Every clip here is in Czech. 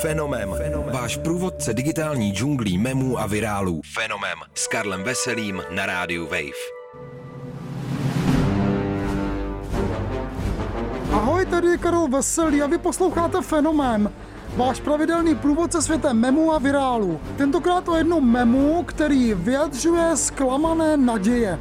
Fenomem. Fenomem. Váš průvodce digitální džunglí memů a virálů. Fenomem. S Karlem Veselým na rádiu Wave. Ahoj, tady je Karel Veselý a vy posloucháte Fenomén, váš pravidelný průvodce světem memu a virálu. Tentokrát o jednom memu, který vyjadřuje zklamané naděje.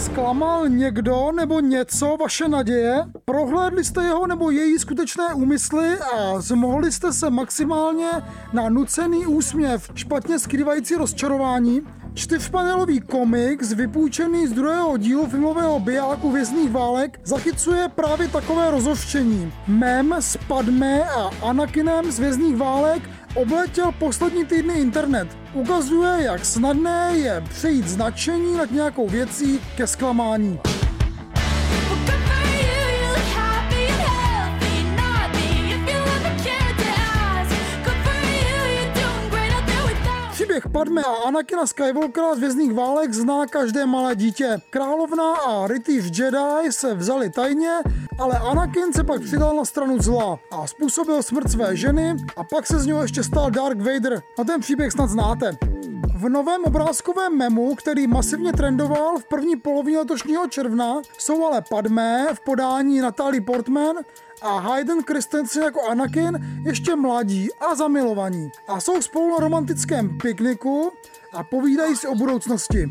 Zklamal někdo nebo něco vaše naděje? Prohlédli jste jeho nebo její skutečné úmysly a zmohli jste se maximálně na nucený úsměv, špatně skrývající rozčarování? Čtyřpanelový komiks, vypůjčený z druhého dílu filmového bijáku Vězných válek, zachycuje právě takové rozhořčení. Mem s Padme a Anakinem z Vězných válek obletěl poslední týdny internet. Ukazuje, jak snadné je přejít značení nad nějakou věcí ke zklamání. Padme a Anakina Skywalkera z Vězných válek zná každé malé dítě. Královna a Rytíř Jedi se vzali tajně, ale Anakin se pak přidal na stranu zla a způsobil smrt své ženy a pak se z něho ještě stal Dark Vader. A ten příběh snad znáte. V novém obrázkovém memu, který masivně trendoval v první polovině letošního června, jsou ale Padmé v podání Natalie Portman a Hayden Christensen jako Anakin ještě mladí a zamilovaní. A jsou spolu na romantickém pikniku a povídají si o budoucnosti.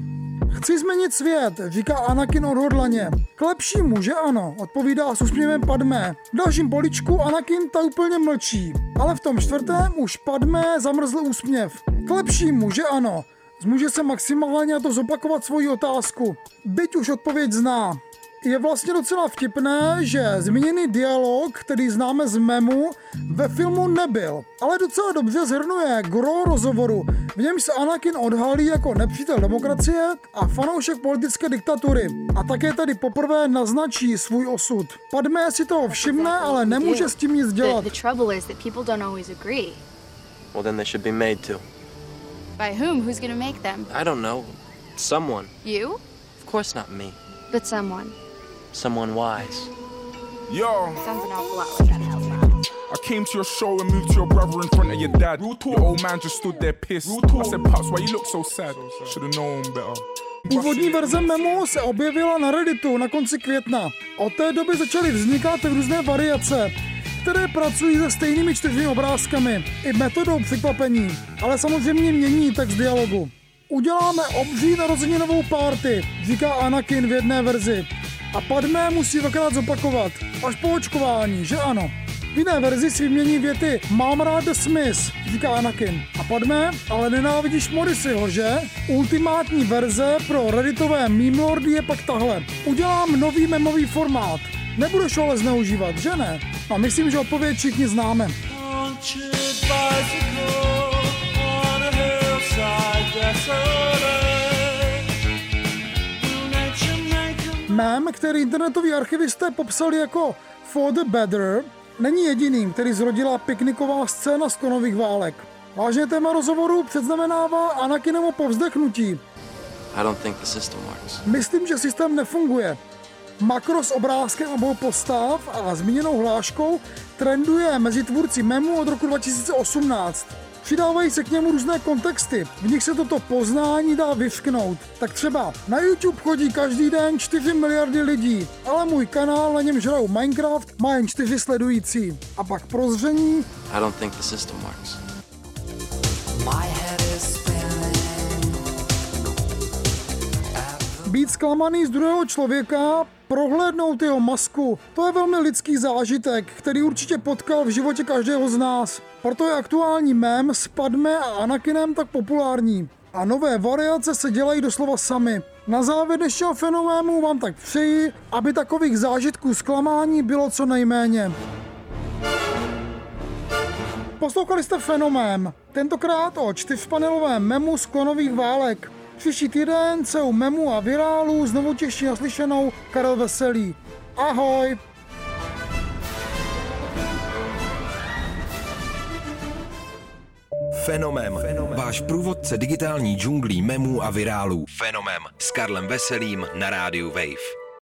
Chci změnit svět, říká Anakin odhodlaně. K lepšímu, že ano, odpovídá s úsměvem Padmé. V dalším poličku Anakin ta úplně mlčí. Ale v tom čtvrtém už Padmé zamrzl úsměv. K lepšímu, že ano. Zmůže se maximálně na to zopakovat svoji otázku. Byť už odpověď zná. Je vlastně docela vtipné, že zmíněný dialog, který známe z memu, ve filmu nebyl, ale docela dobře zhrnuje gro rozhovoru, v němž se Anakin odhalí jako nepřítel demokracie a fanoušek politické diktatury. A také tady poprvé naznačí svůj osud. Padme si toho všimne, ale nemůže s tím nic dělat. Well, then they should be made to. By whom? Who's gonna make them? I don't know. Someone. You? Of course not me. But someone. Someone wise. Yo, Sounds an awful lot like that house. I came to your show and moved to your brother in front of your dad. Your old man just stood there pissed. I said, Pops, why you look so sad? Should've known better. Původní verze memo se objevila na Redditu na konci května. Od té doby začaly vznikat různé variace, které pracují se stejnými čtyřmi obrázkami i metodou překvapení, ale samozřejmě mění text dialogu. Uděláme obří narozeninovou party, říká Anakin v jedné verzi. A Padmé musí dvakrát zopakovat, až po očkování, že ano. V jiné verzi si vymění věty Mám rád Smith, říká Anakin. A Padmé, ale nenávidíš Morrisyho, že? Ultimátní verze pro redditové meme je pak tahle. Udělám nový memový formát. Nebudeš ho ale zneužívat, že ne? A myslím, že odpověď všichni známe. Mem, který internetoví archivisté popsali jako For the Better, není jediným, který zrodila pikniková scéna z konových válek. Vážně téma rozhovoru předznamenává Anakinovo povzdechnutí. I don't think the system works. Myslím, že systém nefunguje. Makro s obrázkem obou postav a zmíněnou hláškou trenduje mezi tvůrci memu od roku 2018. Přidávají se k němu různé kontexty, v nich se toto poznání dá vyvknout. Tak třeba na YouTube chodí každý den 4 miliardy lidí, ale můj kanál, na něm žrou Minecraft, má jen 4 sledující. A pak prozření, I don't think the system works. Být zklamaný z druhého člověka, prohlédnout jeho masku, to je velmi lidský zážitek, který určitě potkal v životě každého z nás. Proto je aktuální mem s Padme a Anakinem tak populární. A nové variace se dělají doslova sami. Na závěr dnešního fenoménu vám tak přeji, aby takových zážitků zklamání bylo co nejméně. Poslouchali jste fenomén, tentokrát o čtyřpanelovém memu z klonových válek. Příští týden se u memu a virálu znovu těší naslyšenou Karel Veselý. Ahoj! Fenomem. Váš průvodce digitální džunglí memů a virálů. Fenomem s Karlem Veselým na rádiu Wave.